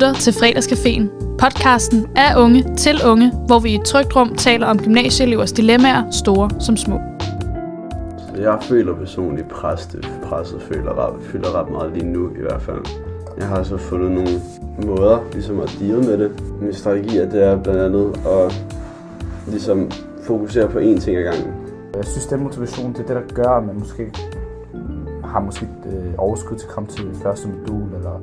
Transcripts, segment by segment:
lytter til Fredagscaféen, podcasten af unge til unge, hvor vi i et trygt rum taler om gymnasieelevers dilemmaer, store som små. Jeg føler personligt presset, presset føler ret, føler ret meget lige nu i hvert fald. Jeg har så fundet nogle måder ligesom at deal med det. Min strategi er, det er blandt andet at ligesom fokusere på én ting ad gangen. Jeg synes, den motivation, det er det, der gør, at man måske har måske et øh, overskud til at komme til første modul, eller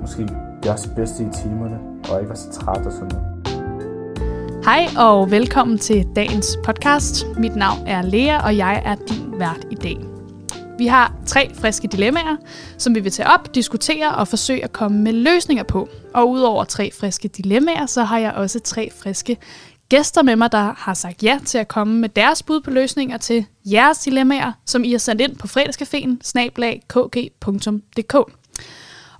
måske jeg sit bedste i timerne, og ikke være så træt og sådan noget. Hej og velkommen til dagens podcast. Mit navn er Lea, og jeg er din vært i dag. Vi har tre friske dilemmaer, som vi vil tage op, diskutere og forsøge at komme med løsninger på. Og udover tre friske dilemmaer, så har jeg også tre friske gæster med mig, der har sagt ja til at komme med deres bud på løsninger til jeres dilemmaer, som I har sendt ind på fredagscaféen snablagkg.dk.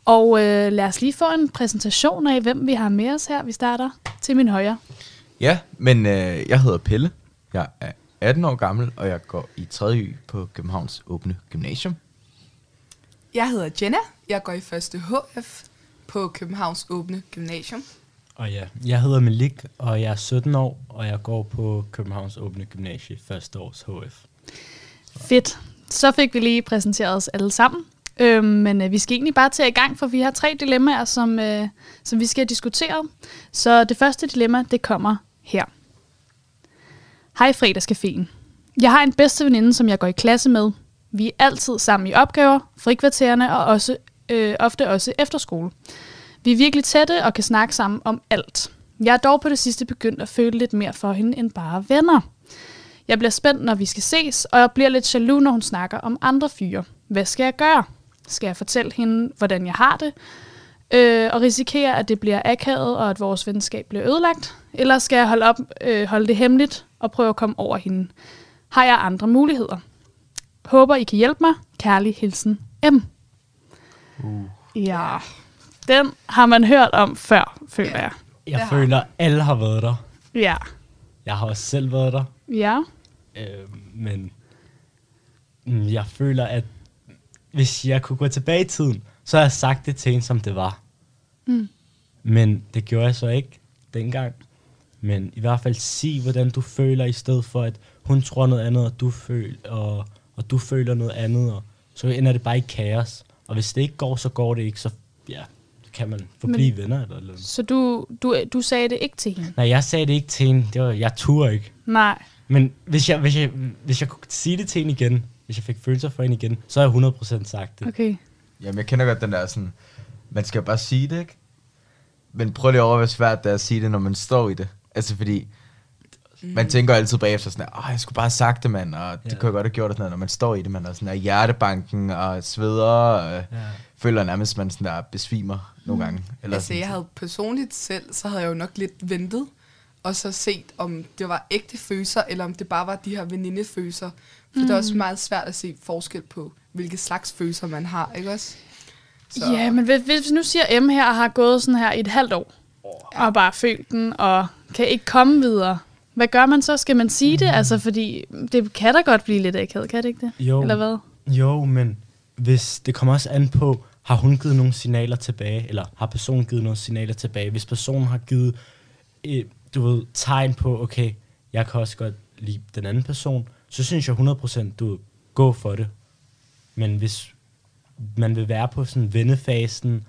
Og øh, lad os lige få en præsentation af, hvem vi har med os her. Vi starter til min højre. Ja, men øh, jeg hedder Pelle. Jeg er 18 år gammel, og jeg går i 3. Y på Københavns Åbne Gymnasium. Jeg hedder Jenna. Jeg går i første HF på Københavns Åbne Gymnasium. Og ja, jeg hedder Malik, og jeg er 17 år, og jeg går på Københavns Åbne Gymnasie første års HF. Fedt. Så fik vi lige præsenteret os alle sammen. Øhm, men øh, vi skal egentlig bare tage i gang, for vi har tre dilemmaer, som, øh, som vi skal diskutere. Så det første dilemma, det kommer her. Hej fredagscaféen. Jeg har en bedste veninde, som jeg går i klasse med. Vi er altid sammen i opgaver, frikvartererne og også, øh, ofte også efter skole. Vi er virkelig tætte og kan snakke sammen om alt. Jeg er dog på det sidste begyndt at føle lidt mere for hende end bare venner. Jeg bliver spændt, når vi skal ses, og jeg bliver lidt jaloux, når hun snakker om andre fyre. Hvad skal jeg gøre? Skal jeg fortælle hende, hvordan jeg har det? Øh, og risikere, at det bliver akavet, og at vores venskab bliver ødelagt? Eller skal jeg holde, op, øh, holde det hemmeligt og prøve at komme over hende? Har jeg andre muligheder? Håber, I kan hjælpe mig. Kærlig hilsen, M. Uh. Ja, den har man hørt om før, føler jeg. Jeg Ja. føler, alle har været der. Ja. Jeg har også selv været der. Ja. Øh, men jeg føler, at hvis jeg kunne gå tilbage i tiden, så har jeg sagt det til hende, som det var. Mm. Men det gjorde jeg så ikke dengang. Men i hvert fald sig, hvordan du føler, i stedet for, at hun tror noget andet, og du, føl, og, og du føler noget andet. Og så ender det bare i kaos. Og hvis det ikke går, så går det ikke. Så ja, kan man forblive Men- venner. Eller, eller. Så du, du, du sagde det ikke til hende? Nej, jeg sagde det ikke til hende. Det var, jeg turde ikke. Nej. Men hvis jeg, hvis, jeg, hvis jeg kunne sige det til hende igen, hvis jeg fik følelser for hende igen, så har jeg 100% sagt det. Okay. Jamen, jeg kender godt den der sådan, man skal bare sige det, ikke? Men prøv lige over, hvor svært det er at sige det, når man står i det. Altså, fordi man tænker altid bagefter sådan, åh, jeg skulle bare have sagt det, mand, og det Ja. kunne jeg godt have gjort, og sådan noget, når man står i det, man er sådan der hjertebanken og sveder, og øh, Ja. føler nærmest, man sådan der besvimer nogle gange. Eller Altså, sådan, jeg havde personligt selv, så havde jeg jo nok lidt ventet, og så set, om det var ægte følelser, eller om det bare var de her venindefølelser. For mm. det er også meget svært at se forskel på, hvilke slags følelser man har, ikke også? Så. Ja, men hvis, hvis nu siger M her har gået sådan her i et halvt år, og bare følt den, og kan ikke komme videre, hvad gør man så? Skal man sige det? Altså, fordi det kan da godt blive lidt akavet, kan det ikke det? Jo, Eller hvad? jo, men hvis det kommer også an på, har hun givet nogle signaler tilbage, eller har personen givet nogle signaler tilbage? Hvis personen har givet, øh, du ved, tegn på, okay, jeg kan også godt lide den anden person, så synes jeg 100% du gå for det. Men hvis man vil være på sådan vennefasen,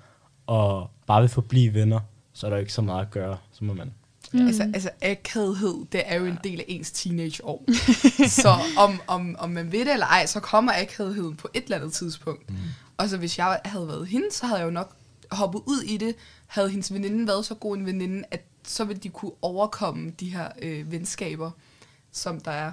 og bare vil forblive venner, så er der ikke så meget at gøre, så må man. Mm. Altså, altså akavhed, det er jo en del af ens teenageår. så om, om, om man ved det eller ej, så kommer akavheden på et eller andet tidspunkt. Mm. Og så hvis jeg havde været hende, så havde jeg jo nok hoppet ud i det. Havde hendes veninde været så god en veninde, at så ville de kunne overkomme de her øh, venskaber, som der er.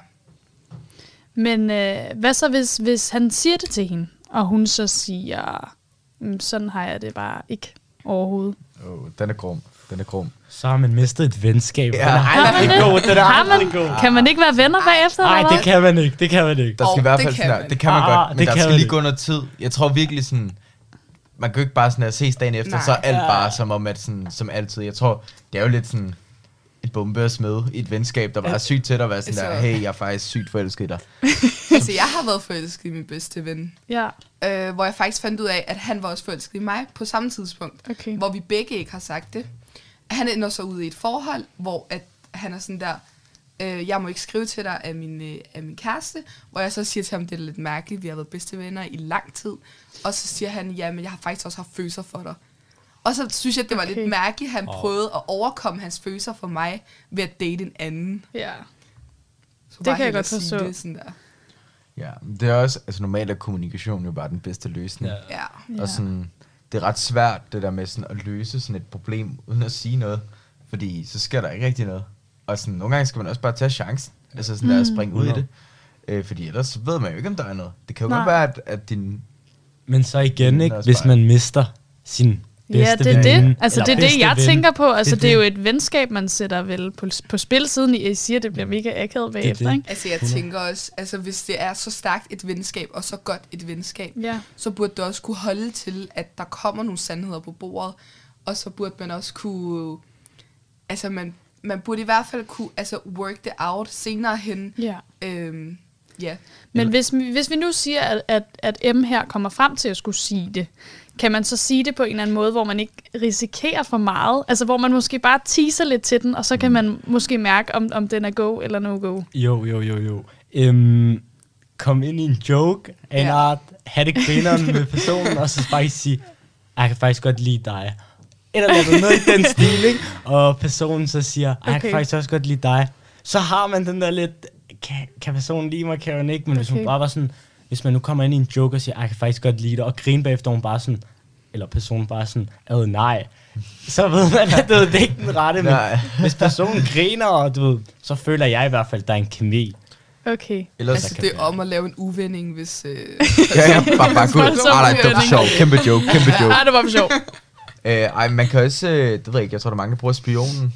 Men øh, hvad så, hvis, hvis han siger det til hende, og hun så siger, "Mm, sådan har jeg det bare ikke overhovedet. oh, den er grum. Den er grum. Så har man mistet et venskab. Ja. Er Har man det? god, den er Har man, kan man ikke være venner bagefter? Nej, det kan man ikke. Det kan man ikke. Der skal Og i hvert det fald kan sådan der, man. det kan man Ah, godt, men det der kan skal lige gå noget tid. Jeg tror virkelig sådan, man kan jo ikke bare sådan at ses dagen efter, Nej. så er alt Ja. bare som om, at sådan, som altid. Jeg tror, det er jo lidt sådan, en bombe at smide i et venskab, der var sygt tæt og være sådan der, Altså- hey, jeg er faktisk sygt forelsket i dig. altså, jeg har været forelsket i min bedste ven. Ja, Øh, hvor jeg faktisk fandt ud af, at han var også forelsket i mig på samme tidspunkt. okay. Hvor vi begge ikke har sagt det. Han ender så ud i et forhold, hvor at han er sådan der, øh, jeg må ikke skrive til dig af min, øh, af min kæreste, hvor jeg så siger til ham, det er lidt mærkeligt, vi har været bedste venner i lang tid. Og så siger han, ja, men jeg har faktisk også haft følelser for dig. Og så synes jeg, det var okay. Lidt mærkeligt, at han Åh. prøvede at overkomme hans følelser for mig ved at date en anden. Ja. Så Det kan jeg godt sige forstå. Det, sådan der. Ja, det er også, altså normalt er kommunikation jo bare den bedste løsning. Ja. Ja. Og sådan, det er ret svært, det der med sådan at løse sådan et problem, uden at sige noget. Fordi så sker der ikke rigtig noget. Og sådan, nogle gange skal man også bare tage chancen. Altså sådan der at springe ud i det. Øh, fordi ellers så ved man jo ikke, om der er noget. Det kan jo Nej. godt være, at, at din... Men så igen, ikke, hvis man mister sin bedste Ja, det er det. Altså, eller det er det, jeg ven. tænker på. Altså, Det det, er er jo det. et venskab, man sætter vel på, på spil, siden I siger, det bliver mega akavet bagefter, det. ikke? Altså, jeg tænker også, altså, hvis det er så stærkt et venskab, og så godt et venskab, Ja. så burde det også kunne holde til, at der kommer nogle sandheder på bordet, og så burde man også kunne, altså man, man burde i hvert fald kunne, altså work det out senere hen. Ja. Øhm, ja. Men hvis, hvis vi nu siger, at, at, at M her kommer frem til at skulle sige det, kan man så sige det på en eller anden måde, hvor man ikke risikerer for meget? Altså, hvor man måske bare teaser lidt til den, og så kan man måske mærke, om, om den er go eller no-go. Jo, jo, jo, jo. Øhm, kom ind i en joke af en Ja. art, have det grineren med personen, og så faktisk sige, jeg kan faktisk godt lide dig. Eller noget i den stil, ikke? Og personen så siger, jeg kan Okay. faktisk også godt lide dig. Så har man den der lidt, kan, kan personen lide mig, kan hun ikke? Men hvis hun Okay. bare var sådan, hvis man nu kommer ind i en joke og siger, jeg kan faktisk godt lide dig, og grine bagefter, hun bare sådan, eller personen bare sådan, ad nej. Så ved man, at det er ikke den rette, men Nej. hvis personen griner, og du ved, så føler jeg i hvert fald, at der er en kemi. Okay. Ellers Altså, kan det er om at lave en uvending, hvis... Øh, Ja, ja, bare, bare gå ud. Ah, nej, det var for sjov. Kæmpe joke, kæmpe joke. Ah, det var for sjov. Øh, ej, man kan også, øh, det ved jeg ikke, jeg tror, der er mange, der bruger spionen.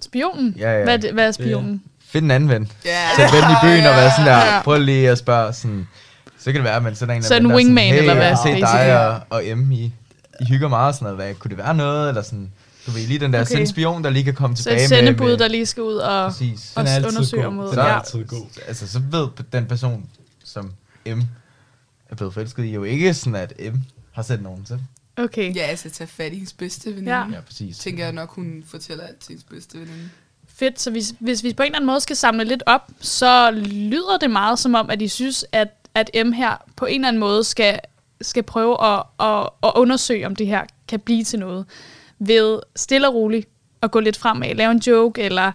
Spionen? Ja, ja. Hvad, er det- hvad er spionen? Find en anden ven. ja, Sæt ven i byen og være sådan der, Ja. prøv lige at spørge sådan, så kan det være, at man sender en Så eller en anden, der er wingman, sådan, hey, eller hvad, jeg har set dig og, og M, I, I hygger meget og sådan noget, hvad, kunne det være noget, eller sådan, du ved, lige den der Okay. spion, der lige kan komme Så tilbage et med, sendebud, med, der lige skal ud og... præcis. og Den er altid undersøger god. mod- Den er ja. altid god. Altså, så ved den person, som M er blevet forelsket i, jo ikke sådan, at M har sendt nogen til. Okay. ja, altså tage fat i hendes bedste veninde. Ja. Ja. Ja, præcis. Tænker jeg nok, hun fortæller alt til hendes bedste veninde. Fedt, så hvis, hvis vi på en eller anden måde skal samle lidt op, så lyder det meget som om, at I synes, at, at M her på en eller anden måde skal, skal prøve at, at, at undersøge, om det her kan blive til noget. Ved stille og roligt at gå lidt fremad, lave en joke, eller,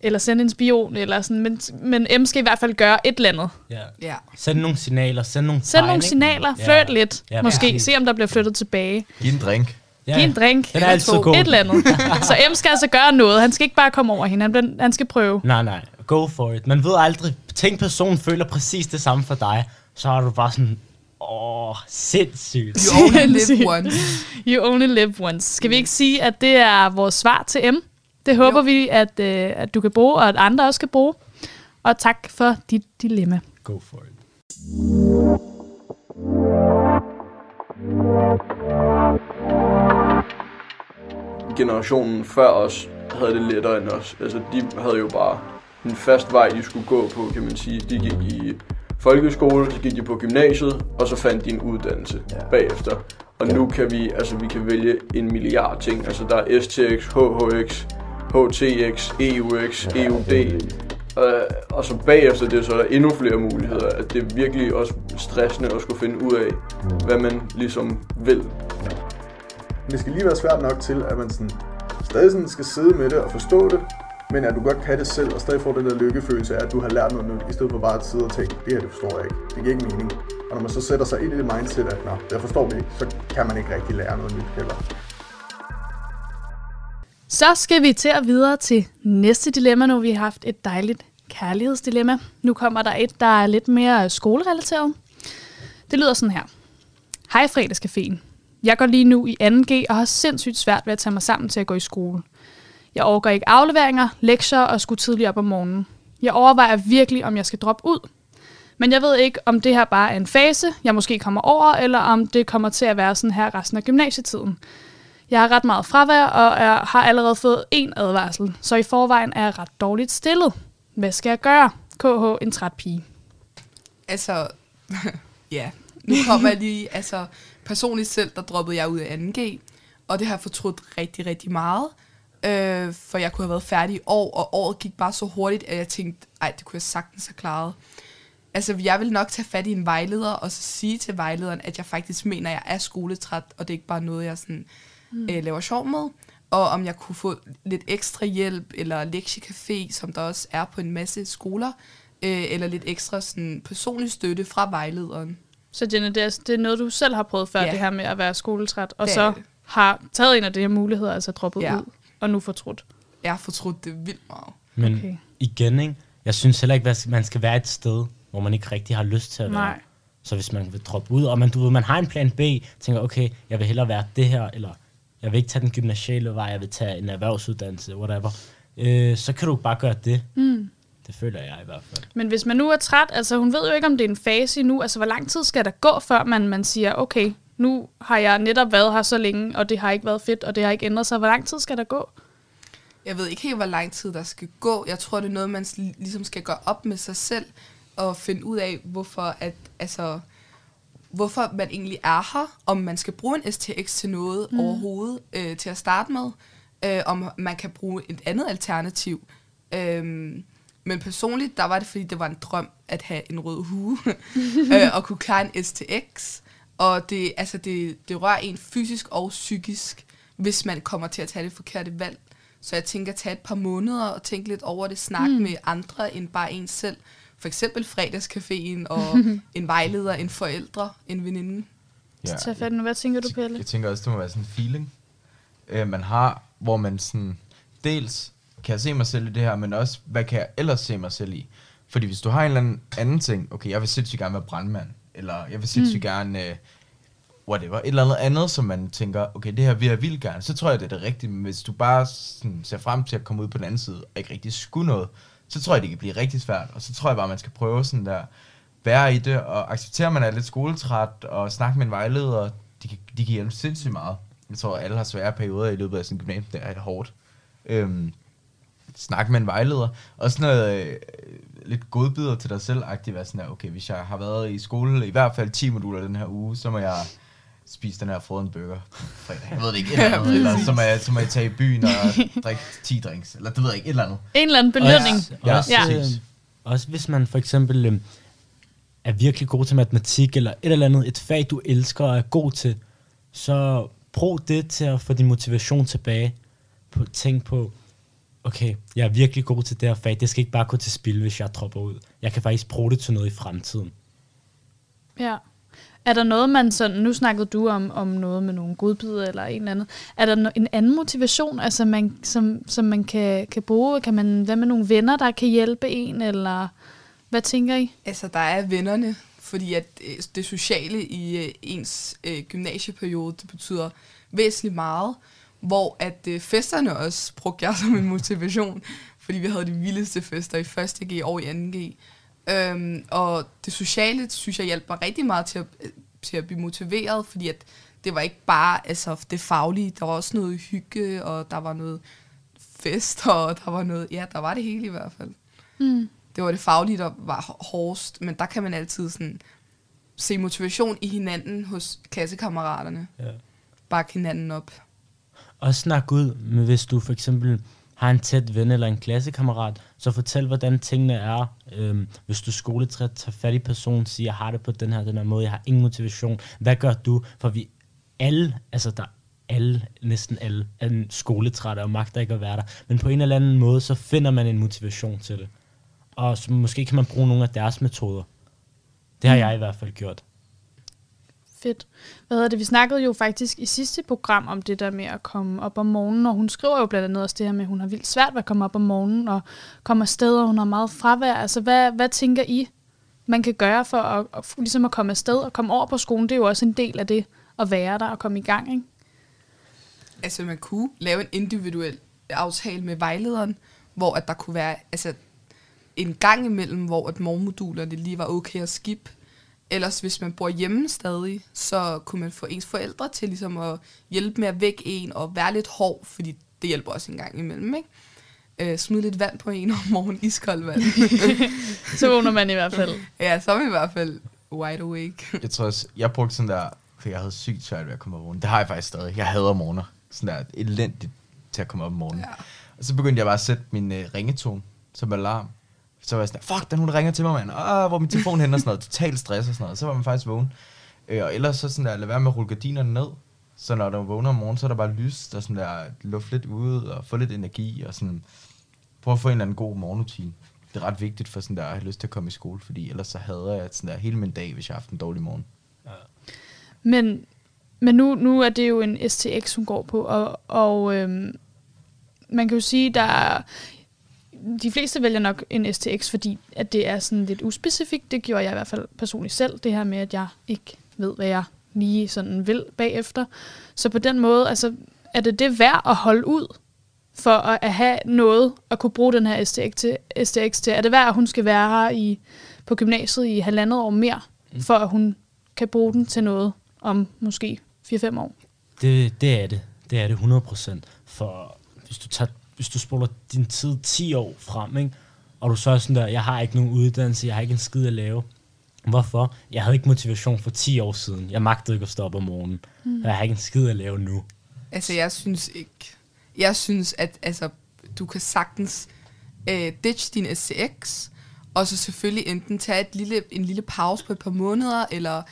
eller sende en spion, eller sådan, men, men M skal i hvert fald gøre et eller andet. Ja. Ja. Send nogle signaler, send nogle Send nogle signaler, Ja. flirt lidt, Ja, måske, præcis. se om der bliver flyttet tilbage. Giv en drink. Ja. Giv en drink, Den er altid god. et eller andet. Så M skal altså gøre noget, han skal ikke bare komme over hende, han, bliver, han skal prøve. Nej, nej. Go for it. Man ved aldrig. Tænk, personen føler præcis det samme for dig. Så er du bare sådan, åh, sindssygt. You only live once. You only live once. Skal vi ikke sige, at det er vores svar til M? Det håber Jo. vi, at, øh, at du kan bruge, og at andre også kan bruge. Og tak for dit dilemma. Go for it. generationen før os havde det lettere end os. Altså, de havde jo bare en fast vej, de skulle gå på, kan man sige. De gik i folkeskole, så gik de på gymnasiet, og så fandt de en uddannelse ja. bagefter. Og nu kan vi, altså, vi kan vælge en milliard ting. Altså, der er STX, HHX, HTX, EUX, EUD. Øh, og så bagefter det, så er der endnu flere muligheder. At det er virkelig også stressende at skulle finde ud af, hvad man ligesom vil. det skal lige være svært nok til, at man sådan, stadig sådan skal sidde med det og forstå det, men at du godt kan det selv, og stadig får den der lykkefølelse af, at du har lært noget nyt, i stedet for bare at sidde og tænke, det her det forstår jeg ikke, det giver ikke mening. Og når man så sætter sig ind i det mindset, at nå, jeg forstår det ikke, så kan man ikke rigtig lære noget nyt heller. Så skal vi til at videre til næste dilemma, nu vi har haft et dejligt kærlighedsdilemma. Nu kommer der et, der er lidt mere øh, skolerelateret. Det lyder sådan her. Hej fredagscaféen. Jeg går lige nu i 2G og har sindssygt svært ved at tage mig sammen til at gå i skole. Jeg overgår ikke afleveringer, lektier og skulle tidligt op om morgenen. Jeg overvejer virkelig, om jeg skal droppe ud. Men jeg ved ikke, om det her bare er en fase, jeg måske kommer over, eller om det kommer til at være sådan her resten af gymnasietiden. Jeg har ret meget fravær, og jeg har allerede fået en advarsel, så i forvejen er jeg ret dårligt stillet. Hvad skal jeg gøre? KH, en træt pige. Altså, ja, nu kommer jeg lige, altså personligt selv, der droppede jeg ud af 2G, og det har jeg fortrudt rigtig, rigtig meget, øh, for jeg kunne have været færdig i år, og året gik bare så hurtigt, at jeg tænkte, ej, det kunne jeg sagtens have klaret. Altså, jeg vil nok tage fat i en vejleder, og så sige til vejlederen, at jeg faktisk mener, at jeg er skoletræt, og det er ikke bare noget, jeg sådan, mm. øh, laver sjov med. Og om jeg kunne få lidt ekstra hjælp, eller lektiecafé, som der også er på en masse skoler, øh, eller lidt ekstra sådan, personlig støtte fra vejlederen. Så Jenny, det er, det er noget, du selv har prøvet før, Ja. det her med at være skoletræt, og Det så det. har taget en af de her muligheder, altså droppet ja. ud, og nu fortrudt. Jeg har fortrudt det vildt meget. Men Okay. igen, ikke? jeg synes heller ikke, at man skal være et sted, hvor man ikke rigtig har lyst til at være. Nej. Så hvis man vil droppe ud, og man, du ved, man har en plan B, tænker, okay, jeg vil hellere være det her, eller jeg vil ikke tage den gymnasiale vej, jeg vil tage en erhvervsuddannelse, whatever, øh, så kan du bare gøre det. Mm. Det føler jeg i hvert fald. Men hvis man nu er træt, altså hun ved jo ikke, om det er en fase endnu, altså hvor lang tid skal der gå, før man, man siger, okay, nu har jeg netop været her så længe, og det har ikke været fedt, og det har ikke ændret sig. Hvor lang tid skal der gå? Jeg ved ikke helt, hvor lang tid der skal gå. Jeg tror, det er noget, man ligesom skal gøre op med sig selv, og finde ud af, hvorfor, at, altså, hvorfor man egentlig er her, om man skal bruge en STX til noget mm. overhovedet øh, til at starte med, øh, om man kan bruge et andet alternativ. Øhm, men personligt, der var det, fordi det var en drøm at have en rød hue, øh, og kunne klare en STX. Og det, altså det, det rører en fysisk og psykisk, hvis man kommer til at tage det forkerte valg. Så jeg tænker at tage et par måneder og tænke lidt over det, snakke mm. med andre end bare en selv. For eksempel fredagscaféen og en vejleder, en forældre, en veninde. Ja. Tag fat nu. Hvad tænker du, Pelle? Jeg tænker også, det må være sådan en feeling, øh, man har, hvor man sådan, dels kan jeg se mig selv i det her, men også, hvad kan jeg ellers se mig selv i? Fordi hvis du har en eller anden, anden ting, okay, jeg vil sindssygt gerne være brandmand, eller jeg vil sindssygt mm. gerne, øh, whatever, et eller andet andet, som man tænker, okay, det her vil jeg vildt gerne, så tror jeg, det er det rigtige, men hvis du bare sådan, ser frem til at komme ud på den anden side, og ikke rigtig skulle noget, så tror jeg, det kan blive rigtig svært, og så tror jeg bare, man skal prøve sådan der, være i det, og acceptere, at man er lidt skoletræt, og snakke med en vejleder, de kan, de kan hjælpe sindssygt meget. Jeg tror, alle har svære perioder i løbet af sådan en gymnasium, det er hårdt. Øhm, snakke med en vejleder, og sådan noget øh, lidt godbidder til dig selv, agtigt være sådan her, okay, hvis jeg har været i skole i hvert fald 10 moduler den her uge, så må jeg spise den her frozen burger på fredag. Jeg ved det ikke, et eller andet, eller så må, jeg, så må jeg tage i byen og drikke 10 drinks, eller det ved jeg ikke, et eller andet. En eller anden belønning. Også, Ja, også, ja. øh, også hvis man for eksempel øh, er virkelig god til matematik, eller et eller andet, et fag, du elsker og er god til, så brug det til at få din motivation tilbage. På, tænk på, okay, jeg er virkelig god til det her fag, det skal ikke bare gå til spil, hvis jeg dropper ud. Jeg kan faktisk bruge det til noget i fremtiden. Ja. Er der noget, man sådan, nu snakkede du om, om noget med nogle godbidder eller en eller anden, er der en anden motivation, altså man, som, som man kan, kan bruge? Kan man, hvad med nogle venner, der kan hjælpe en, eller hvad tænker I? Altså, der er vennerne, fordi at øh, det sociale i øh, ens øh, gymnasieperiode, det betyder væsentligt meget, hvor at øh, festerne også brugte jeg som en motivation, fordi vi havde de vildeste fester i 1. G og i 2. G. Øhm, og det sociale, synes jeg, hjalp mig rigtig meget til at, øh, til at blive motiveret, fordi at det var ikke bare altså, det faglige, der var også noget hygge, og der var noget fest, og der var noget, ja, der var det hele i hvert fald Mm. det var det faglige, der var hårdest, men der kan man altid sådan se motivation i hinanden hos klassekammeraterne. Ja. Bakke hinanden op. Og snak ud, med hvis du for eksempel har en tæt ven eller en klassekammerat, så fortæl, hvordan tingene er. Øhm, hvis du er skoletræt, tag fat i personen, siger, jeg har det på den her, den her måde, jeg har ingen motivation. Hvad gør du? For vi alle, altså der alle, næsten alle, er en skoletrætte og magter ikke at være der. Men på en eller anden måde, så finder man en motivation til det. Og så måske kan man bruge nogle af deres metoder. Det har jeg i hvert fald gjort. Fedt. Hvad hedder det? Vi snakkede jo faktisk i sidste program om det der med at komme op om morgenen, og hun skriver jo blandt andet også det her med, at hun har vildt svært ved at komme op om morgenen og komme afsted, og hun har meget fravær. Altså, hvad, hvad tænker I, man kan gøre for at, at, ligesom at komme afsted og komme over på skolen? Det er jo også en del af det at være der og komme i gang, ikke? Altså man kunne lave en individuel aftale med vejlederen, hvor at der kunne være altså, en gang imellem, hvor at morgenmodulerne lige var okay at skip, ellers hvis man bor hjemme stadig, så kunne man få ens forældre til ligesom at hjælpe med at vække en og være lidt hård, fordi det hjælper også en gang imellem, ikke? Øh, smide lidt vand på en om morgenen, iskoldt vand. Så vågner man i hvert fald. ja, så er man i hvert fald wide awake. Jeg tror også, jeg brugte sådan der, for jeg havde sygt svært ved at komme op om morgenen. Det har jeg faktisk stadig. Jeg hader morgener. Sådan der elendigt til at komme op om morgenen. Ja. Og så begyndte jeg bare at sætte min øh, ringetone som alarm. Så var jeg sådan, der, fuck, den hun ringer til mig, mand. Ah, hvor er min telefon hen og sådan noget. Total stress og sådan noget. Så var man faktisk vågen. Øh, og ellers så sådan der, lad være med at rulle gardinerne ned. Så når du vågner om morgenen, så er der bare lyst og sådan der, luft lidt ude og få lidt energi og sådan, prøv at få en eller anden god morgenrutine. Det er ret vigtigt for sådan der, at have lyst til at komme i skole, fordi ellers så hader jeg sådan der hele min dag, hvis jeg har haft en dårlig morgen. Men, men nu, nu er det jo en STX, hun går på, og, og øhm, man kan jo sige, der er, de fleste vælger nok en STX, fordi at det er sådan lidt uspecifikt. Det gjorde jeg i hvert fald personligt selv, det her med, at jeg ikke ved, hvad jeg lige sådan vil bagefter. Så på den måde, altså, er det det værd at holde ud for at, at have noget at kunne bruge den her STX til, STX til? Er det værd, at hun skal være her i, på gymnasiet i halvandet år mere, mm. for at hun kan bruge den til noget om måske 4-5 år? Det, det er det. Det er det 100%. For hvis du, tager, hvis du spoler din tid 10 år frem, ikke? og du så er sådan der, jeg har ikke nogen uddannelse, jeg har ikke en skid at lave. Hvorfor? Jeg havde ikke motivation for 10 år siden. Jeg magtede ikke at stoppe om morgenen. Mm. Jeg har ikke en skid at lave nu. Altså, jeg synes ikke... Jeg synes, at altså, du kan sagtens øh, ditch din SCX, og så selvfølgelig enten tage et lille, en lille pause på et par måneder, eller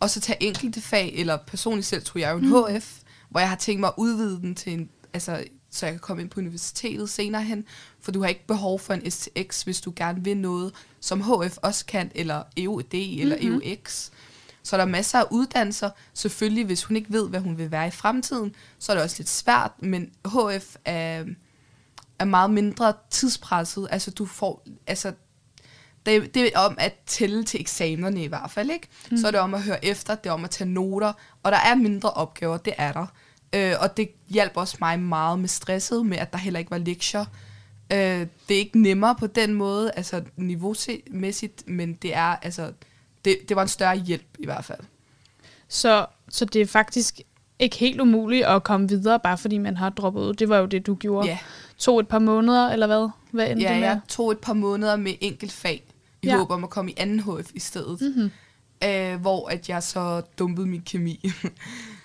også tage enkelte fag, eller personligt selv tror jeg jo en HF, hvor jeg har tænkt mig at udvide den til en, altså, så jeg kan komme ind på universitetet senere hen, for du har ikke behov for en STX, hvis du gerne vil noget, som HF også kan, eller EUD, eller Mhm. EUX. Så der er masser af uddannelser. Selvfølgelig, hvis hun ikke ved, hvad hun vil være i fremtiden, så er det også lidt svært, men HF er, er meget mindre tidspresset. Altså, du får, altså, det, det er om at tælle til eksamenerne i hvert fald, ikke? Mm. Så er det om at høre efter, det er om at tage noter, og der er mindre opgaver, det er der. Øh, og det hjælper også mig meget med stresset, med at der heller ikke var lektier. Øh, det er ikke nemmere på den måde, altså niveaumæssigt, men det er, altså, det, det var en større hjælp i hvert fald. Så, så det er faktisk ikke helt umuligt at komme videre, bare fordi man har droppet ud. Det var jo det, du gjorde. Ja, To et par måneder, eller hvad? Hvad endte ja det med? jeg tog et par måneder med enkelt fag, i Ja. ja. håb om at komme i anden HF i stedet. Mm-hmm. øh, hvor at jeg så dumpede min kemi.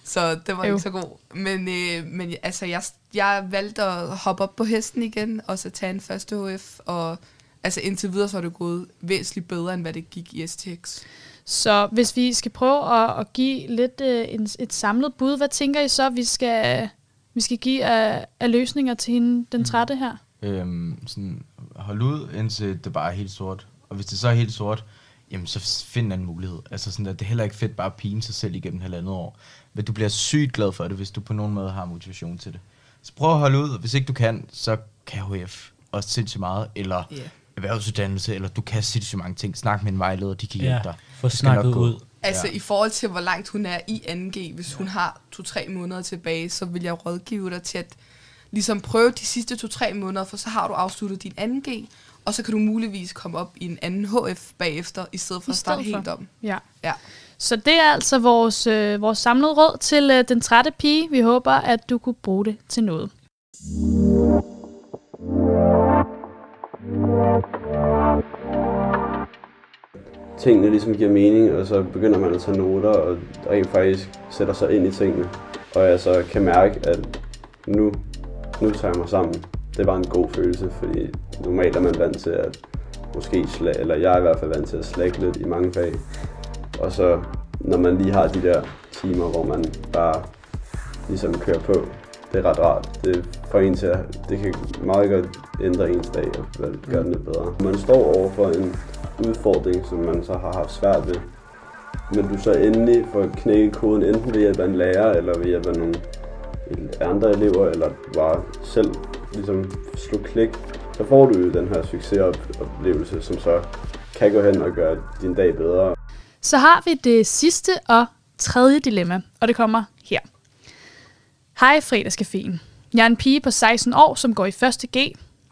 så det var Øv. ikke så god. Men, øh, men altså, jeg, jeg valgte at hoppe op på hesten igen, og så tage en første HF, og altså indtil videre så er det gået væsentligt bedre, end hvad det gik i STX. Så hvis vi skal prøve at, at give lidt øh, en, et samlet bud, hvad tænker I så, vi skal, vi skal give af, af løsninger til hende, den trætte her? Øhm, sådan, hold ud, indtil det bare er helt sort. Og hvis det så er helt sort, jamen så find en mulighed. Altså sådan, at det er heller ikke fedt bare at pine sig selv igennem halvandet år. Men du bliver sygt glad for det, hvis du på nogen måde har motivation til det. Så prøv at holde ud, og hvis ikke du kan, så kan HF også sindssygt meget, eller Ja. erhvervsuddannelse, eller du kan sindssygt mange ting. Snak med en vejleder, de kan hjælpe Ja, dig. få snakket gå. ud. Altså Ja. i forhold til, hvor langt hun er i 2G, hvis hun har to-tre måneder tilbage, så vil jeg rådgive dig til at ligesom prøve de sidste to-tre måneder, for så har du afsluttet din 2G, og så kan du muligvis komme op i en anden HF bagefter, i stedet for I at starte for. helt om. Ja. Ja. Så det er altså vores, øh, vores samlede råd til øh, den trætte pige. Vi håber, at du kunne bruge det til noget. tingene ligesom giver mening, og så begynder man at tage noter og rent faktisk sætter sig ind i tingene. Og jeg så kan mærke, at nu, nu tager jeg mig sammen. Det var en god følelse, fordi normalt er man vant til at måske sla- eller jeg er i hvert fald vant til at slække lidt i mange fag. Og så når man lige har de der timer, hvor man bare ligesom kører på, det er ret rart. Det får en til at, det kan meget godt ændre ens dag og gøre den lidt bedre. Man står over for en udfordring, som man så har haft svært ved. Men du så endelig får knækket koden enten ved hjælp af en lærer, eller ved hjælp af nogle andre elever, eller bare selv ligesom slog klik, så får du jo den her succesoplevelse, som så kan gå hen og gøre din dag bedre. Så har vi det sidste og tredje dilemma, og det kommer her. Hej fredagscaféen. Jeg er en pige på 16 år, som går i 1. G.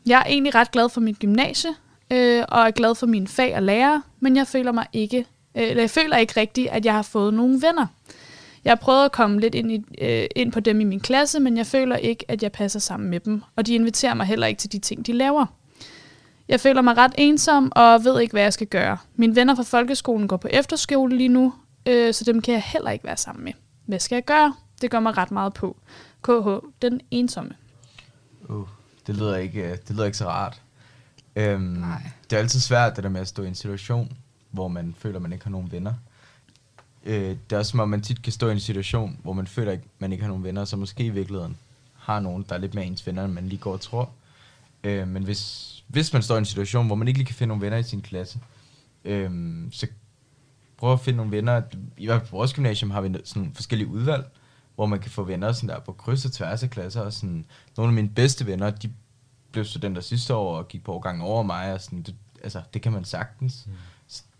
Jeg er egentlig ret glad for mit gymnasie, øh, og er glad for mine fag og lærere, men jeg føler mig ikke Øh, eller jeg føler ikke rigtigt, at jeg har fået nogen venner. Jeg har prøvet at komme lidt ind, i, øh, ind på dem i min klasse, men jeg føler ikke, at jeg passer sammen med dem. Og de inviterer mig heller ikke til de ting, de laver. Jeg føler mig ret ensom og ved ikke, hvad jeg skal gøre. Mine venner fra folkeskolen går på efterskole lige nu, øh, så dem kan jeg heller ikke være sammen med. Hvad skal jeg gøre? Det gør mig ret meget på. KH, den ensomme. Uh, det lyder ikke, øh, det lyder ikke så rart. Øhm, Nej. det er altid svært, det der med at stå i en situation, hvor man føler, man ikke har nogen venner. Øh, det er også som om, man tit kan stå i en situation, hvor man føler, at man ikke har nogen venner, så måske i virkeligheden har nogen, der er lidt mere ens venner, end man lige går og tror. Øh, men hvis, hvis man står i en situation, hvor man ikke lige kan finde nogle venner i sin klasse, øh, så prøv at finde nogle venner. I hvert fald på vores gymnasium har vi sådan forskellige udvalg, hvor man kan få venner sådan der på kryds og tværs af klasser. Og sådan, nogle af mine bedste venner, de blev studenter sidste år og gik på årgangen over mig. Og sådan, det, altså, det kan man sagtens. Mm.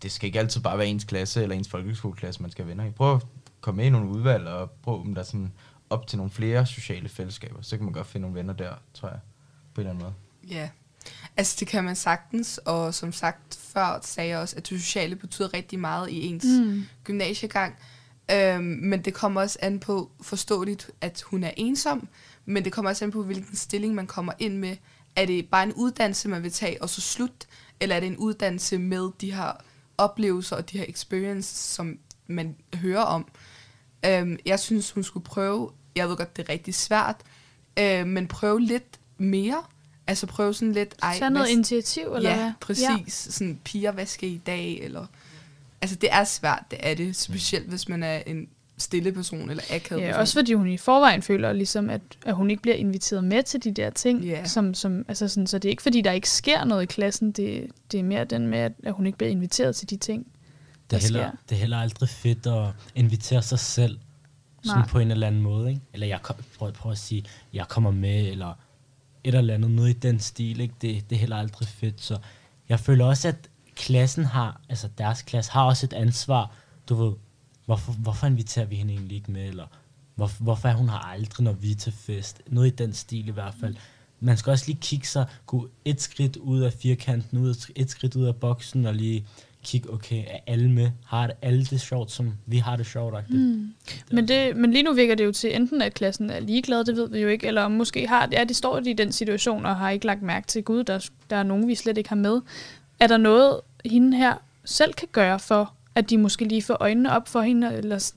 Det skal ikke altid bare være ens klasse eller ens folkeskoleklasse, man skal venner i. Prøv at komme med i nogle udvalg og prøv om der er sådan op til nogle flere sociale fællesskaber. Så kan man godt finde nogle venner der, tror jeg, på en eller anden måde. Ja, altså det kan man sagtens, og som sagt før sagde jeg også, at det sociale betyder rigtig meget i ens mm. gymnasiegang. Øhm, men det kommer også an på forståeligt, at hun er ensom, men det kommer også an på, hvilken stilling man kommer ind med. Er det bare en uddannelse, man vil tage, og så slut? Eller er det en uddannelse med de her oplevelser og de her experiences, som man hører om? Øhm, jeg synes, hun skulle prøve, jeg ved godt, det er rigtig svært, øh, men prøve lidt mere. Altså prøve sådan lidt... Ej, Tag noget hvad- initiativ, eller ja, hvad? præcis. Ja. Sådan, piger, hvad skal I i dag? Eller, altså, det er svært, det er det. Specielt, hvis man er en stille person, eller akavet Ja, person. også fordi hun i forvejen føler, ligesom, at, at hun ikke bliver inviteret med til de der ting. Ja. Som, som, altså sådan, så det er ikke, fordi der ikke sker noget i klassen. Det, det er mere den med, at, at hun ikke bliver inviteret til de ting, Det er, heller, sker. det er heller aldrig fedt at invitere sig selv sådan Nej. på en eller anden måde. Ikke? Eller jeg kom, prøv, prøv at sige, jeg kommer med, eller et eller andet, noget i den stil. Ikke? Det, det er heller aldrig fedt. Så jeg føler også, at klassen har, altså deres klasse har også et ansvar. Du ved, hvorfor, hvorfor inviterer vi hende egentlig ikke med? Eller hvor, hvorfor er hun her aldrig, når vi er til fest? Noget i den stil i hvert fald. Man skal også lige kigge sig, gå et skridt ud af firkanten, ud et skridt ud af boksen, og lige kigge, okay, er alle med? Har det alle det sjovt, som vi har det sjovt? Mm. Men, det, men lige nu virker det jo til enten, at klassen er ligeglad, det ved vi jo ikke, eller om måske har, ja, de står i den situation og har ikke lagt mærke til, gud, der, der er nogen, vi slet ikke har med. Er der noget, hende her selv kan gøre for, at de måske lige får øjnene op for hende, eller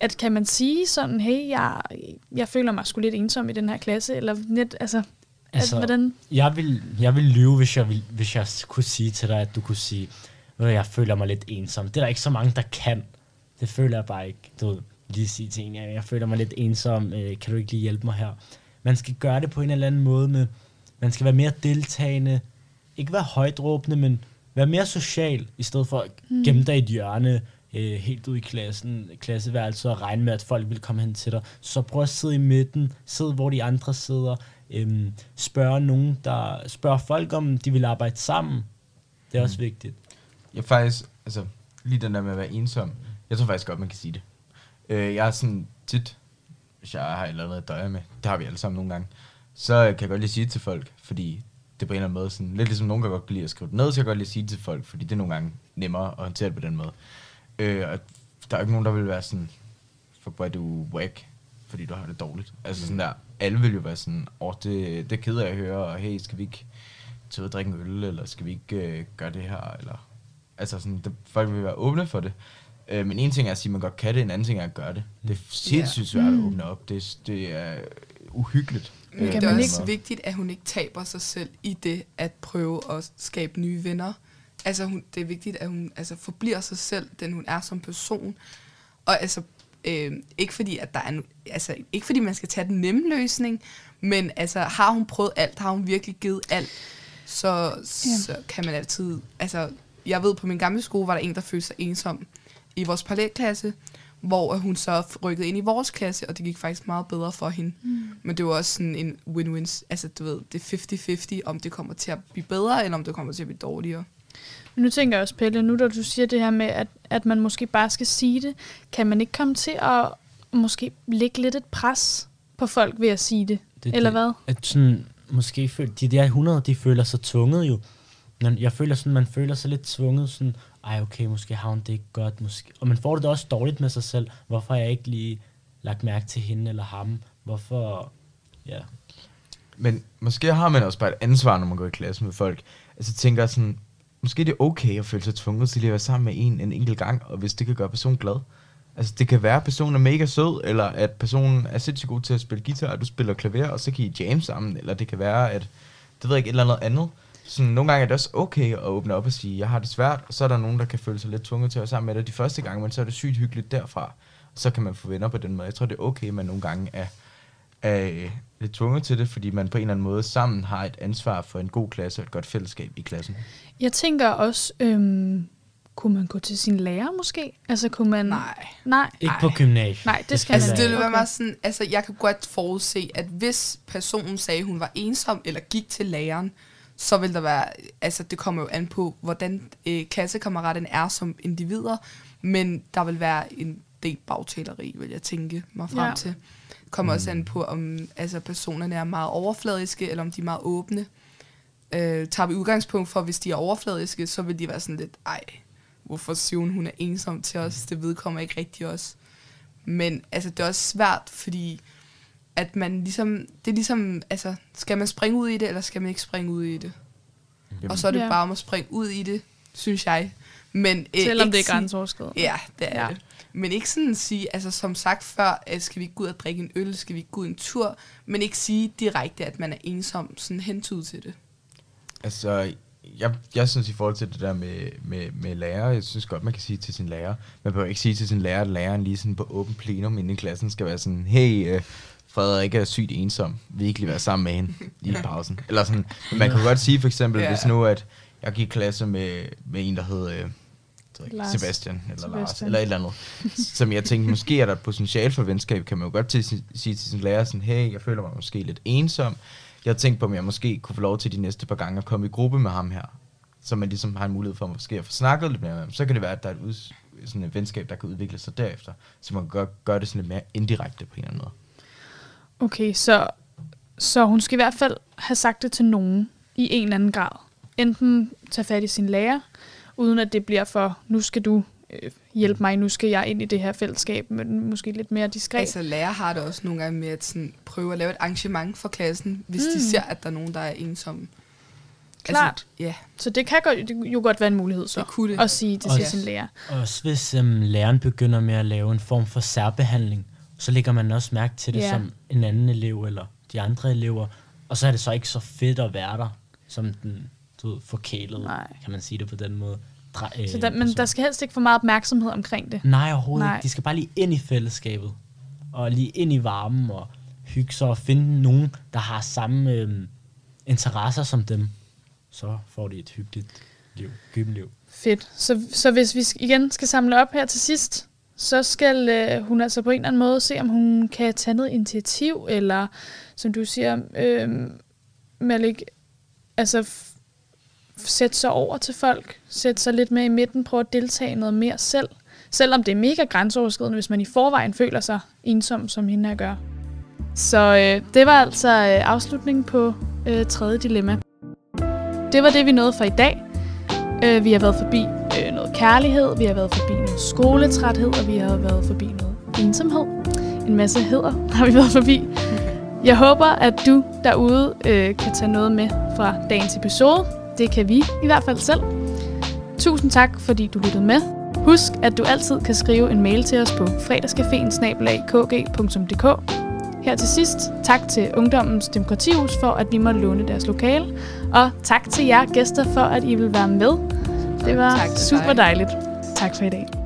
at kan man sige sådan, hey, jeg, jeg føler mig sgu lidt ensom i den her klasse, eller net, altså, altså at, hvordan? jeg vil, jeg vil lyve, hvis jeg, vil, hvis jeg kunne sige til dig, at du kunne sige, "Ved du, jeg føler mig lidt ensom. Det er der ikke så mange, der kan. Det føler jeg bare ikke. Du ved, lige sige til en, "Ja, jeg føler mig lidt ensom. Øh, kan du ikke lige hjælpe mig her? Man skal gøre det på en eller anden måde med, man skal være mere deltagende. Ikke være højdråbende, men være mere social, i stedet for at gemme dig i et hjørne, øh, helt ud i klassen, klasseværelset og regne med, at folk vil komme hen til dig. Så prøv at sidde i midten, sid hvor de andre sidder, øhm, spørge nogen, der spørger folk om, de vil arbejde sammen. Det er også vigtigt. Jeg faktisk, altså, lige den der med at være ensom, jeg tror faktisk godt, man kan sige det. Øh, jeg er sådan tit, hvis jeg har et eller andet at døje med, det har vi alle sammen nogle gange, så kan jeg godt lige sige det til folk, fordi det på en eller anden måde sådan, lidt ligesom nogen kan godt lide at skrive det ned, så jeg godt lige sige det til folk, fordi det er nogle gange nemmere at håndtere det på den måde. Øh, og der er ikke nogen, der vil være sådan, fuck, hvor er du whack, fordi du har det dårligt. Altså sådan der, alle vil jo være sådan, åh, oh, det, det er ked af at høre, og hey, skal vi ikke tage ud og drikke en øl, eller skal vi ikke øh, gøre det her, eller... Altså sådan, det, folk vil være åbne for det. Øh, men en ting er at sige, at man godt kan det, en anden ting er at gøre det. Det er sindssygt svært at åbne op. Det, det er uhyggeligt. Men kan det er også ikke- vigtigt, at hun ikke taber sig selv i det at prøve at skabe nye venner. Altså, hun, det er vigtigt, at hun altså, forbliver sig selv, den hun er som person. Og altså, øh, ikke fordi, at der er, altså, ikke fordi man skal tage den nemme løsning, men altså, har hun prøvet alt, har hun virkelig givet alt, så, så kan man altid, altså, jeg ved, på min gamle skole var der en, der følte sig ensom i vores parallelklasse, hvor hun så rykkede ind i vores klasse, og det gik faktisk meget bedre for hende. Mm. Men det var også sådan en win-win, altså du ved, det er 50-50, om det kommer til at blive bedre, eller om det kommer til at blive dårligere. Men nu tænker jeg også, Pelle, nu da du siger det her med, at, at man måske bare skal sige det, kan man ikke komme til at måske lægge lidt et pres på folk ved at sige det? Det, Eller det, hvad? At sådan, måske føler, de der 100, de føler sig tvunget jo. Men jeg føler sådan, man føler sig lidt tvunget sådan, ej okay, måske har hun det ikke godt, måske. og man får det også dårligt med sig selv, hvorfor har jeg ikke lige lagt mærke til hende eller ham, hvorfor, ja. Men måske har man også bare et ansvar, når man går i klasse med folk. Altså tænker sådan, måske er det okay at føle sig tvunget til at være sammen med en en enkelt gang, og hvis det kan gøre personen glad. Altså det kan være, at personen er mega sød, eller at personen er sindssygt god til at spille guitar, og du spiller klaver, og så kan I jam sammen, eller det kan være, at det ved jeg ikke, et eller andet andet. Sådan, nogle gange er det også okay at åbne op og sige, jeg har det svært, og så er der nogen, der kan føle sig lidt tvunget til at være sammen med dig de første gange, men så er det sygt hyggeligt derfra. Så kan man få venner på den måde. Jeg tror, det er okay, at man nogle gange er, er lidt tvunget til det, fordi man på en eller anden måde sammen har et ansvar for en god klasse og et godt fællesskab i klassen. Jeg tænker også, øhm, kunne man gå til sin lærer måske? Altså kunne man... Nej. Nej, Ikke på gymnasiet. Nej, det skal Altså, man det ikke. ville være Okay. meget sådan, altså, jeg kan godt forudse, at hvis personen sagde, at hun var ensom, eller gik til læreren, så vil der være, altså det kommer jo an på, hvordan øh, klassekammeraten er som individer, men der vil være en del bagtaleri, vil jeg tænke mig frem Ja. til. Det kommer mm. også an på, om altså, personerne er meget overfladiske, eller om de er meget åbne. Øh, tager vi udgangspunkt for, hvis de er overfladiske, så vil de være sådan lidt, ej, hvorfor siger hun, er ensom til os? Det vedkommer ikke rigtig os. Men altså, det er også svært, fordi at man ligesom, det er ligesom, altså, skal man springe ud i det, eller skal man ikke springe ud i det? Jamen, Og så er det Ja. bare om at springe ud i det, synes jeg. Men, øh, Selvom ikke det er grænseoverskridende. Ja, det er Ja. det. Men ikke sådan sige, altså som sagt før, at skal vi ikke gå ud og drikke en øl, skal vi ikke gå ud en tur, men ikke sige direkte, at man er ensom, sådan hentud til det. Altså, jeg, jeg synes i forhold til det der med, med, med lærer, jeg synes godt, man kan sige til sin lærer. Man behøver ikke sige til sin lærer, at læreren lige sådan på åben plenum inde i klassen skal være sådan, hey, øh, Frederik er sygt ensom, lige være sammen med hende i pausen? Eller sådan, men man kan godt sige for eksempel, Ja. hvis nu, at jeg gik i klasse med, med en, der hed øh, Lars. Sebastian, eller Sebastian. Lars, eller et eller andet, som jeg tænkte, måske er der et potentiale for venskab, kan man jo godt til, sige til sin lærer sådan, hey, jeg føler mig måske lidt ensom, jeg tænkte på, om jeg måske kunne få lov til de næste par gange at komme i gruppe med ham her. Så man ligesom har en mulighed for måske at få snakket lidt mere med ham. Så kan det være, at der er et, ud, sådan et venskab, der kan udvikle sig derefter. Så man kan gøre, gøre det sådan lidt mere indirekte på en eller anden måde. Okay, så, så hun skal i hvert fald have sagt det til nogen i en eller anden grad. Enten tage fat i sin lærer, uden at det bliver for, nu skal du øh, hjælpe mig, nu skal jeg ind i det her fællesskab, men måske lidt mere diskret. Altså lærer har det også nogle gange med at sådan, prøve at lave et arrangement for klassen, hvis mm. De ser, at der er nogen, der er ensomme. Klart. Altså, ja, Så det kan jo godt være en mulighed så, det kunne det. at sige det til sin lærer. Også hvis øhm, læreren begynder med at lave en form for særbehandling, så lægger man også mærke til det yeah. som en anden elev eller de andre elever. Og så er det så ikke så fedt at være der, som den du ved, forkælede, Nej. kan man sige det på den måde. Dre- Så øh, der, men person. der skal helst ikke for meget opmærksomhed omkring det. Nej, overhovedet Nej. ikke. De skal bare lige ind i fællesskabet. Og lige ind i varmen og hygge sig og finde nogen, der har samme øhm, interesser som dem. Så får de et hyggeligt liv. Gymliv. Fedt. Så, så hvis vi igen skal samle op her til sidst, så skal øh, hun altså på en eller anden måde se, om hun kan tage noget initiativ, eller som du siger, øh, Malik, altså f- sætte sig over til folk, sætte sig lidt mere i midten, prøve at deltage noget mere selv. Selvom det er mega grænseoverskridende, hvis man i forvejen føler sig ensom, som hende her gør. Så øh, det var altså øh, afslutningen på øh, tredje dilemma. Det var det, vi nåede for i dag. Øh, vi har været forbi øh, noget kærlighed, vi har været forbi noget skoletræthed, og vi har været forbi noget ensomhed. En masse heder har vi været forbi. Jeg håber, at du derude øh, kan tage noget med fra dagens episode. Det kan vi i hvert fald selv. Tusind tak, fordi du lyttede med. Husk, at du altid kan skrive en mail til os på fredagscaféen-kg.dk. Her til sidst, tak til Ungdommens Demokratihus for, at vi må låne deres lokale. Og tak til jer gæster for, at I vil være med. Det var Tak super dejligt. Tak for i dag.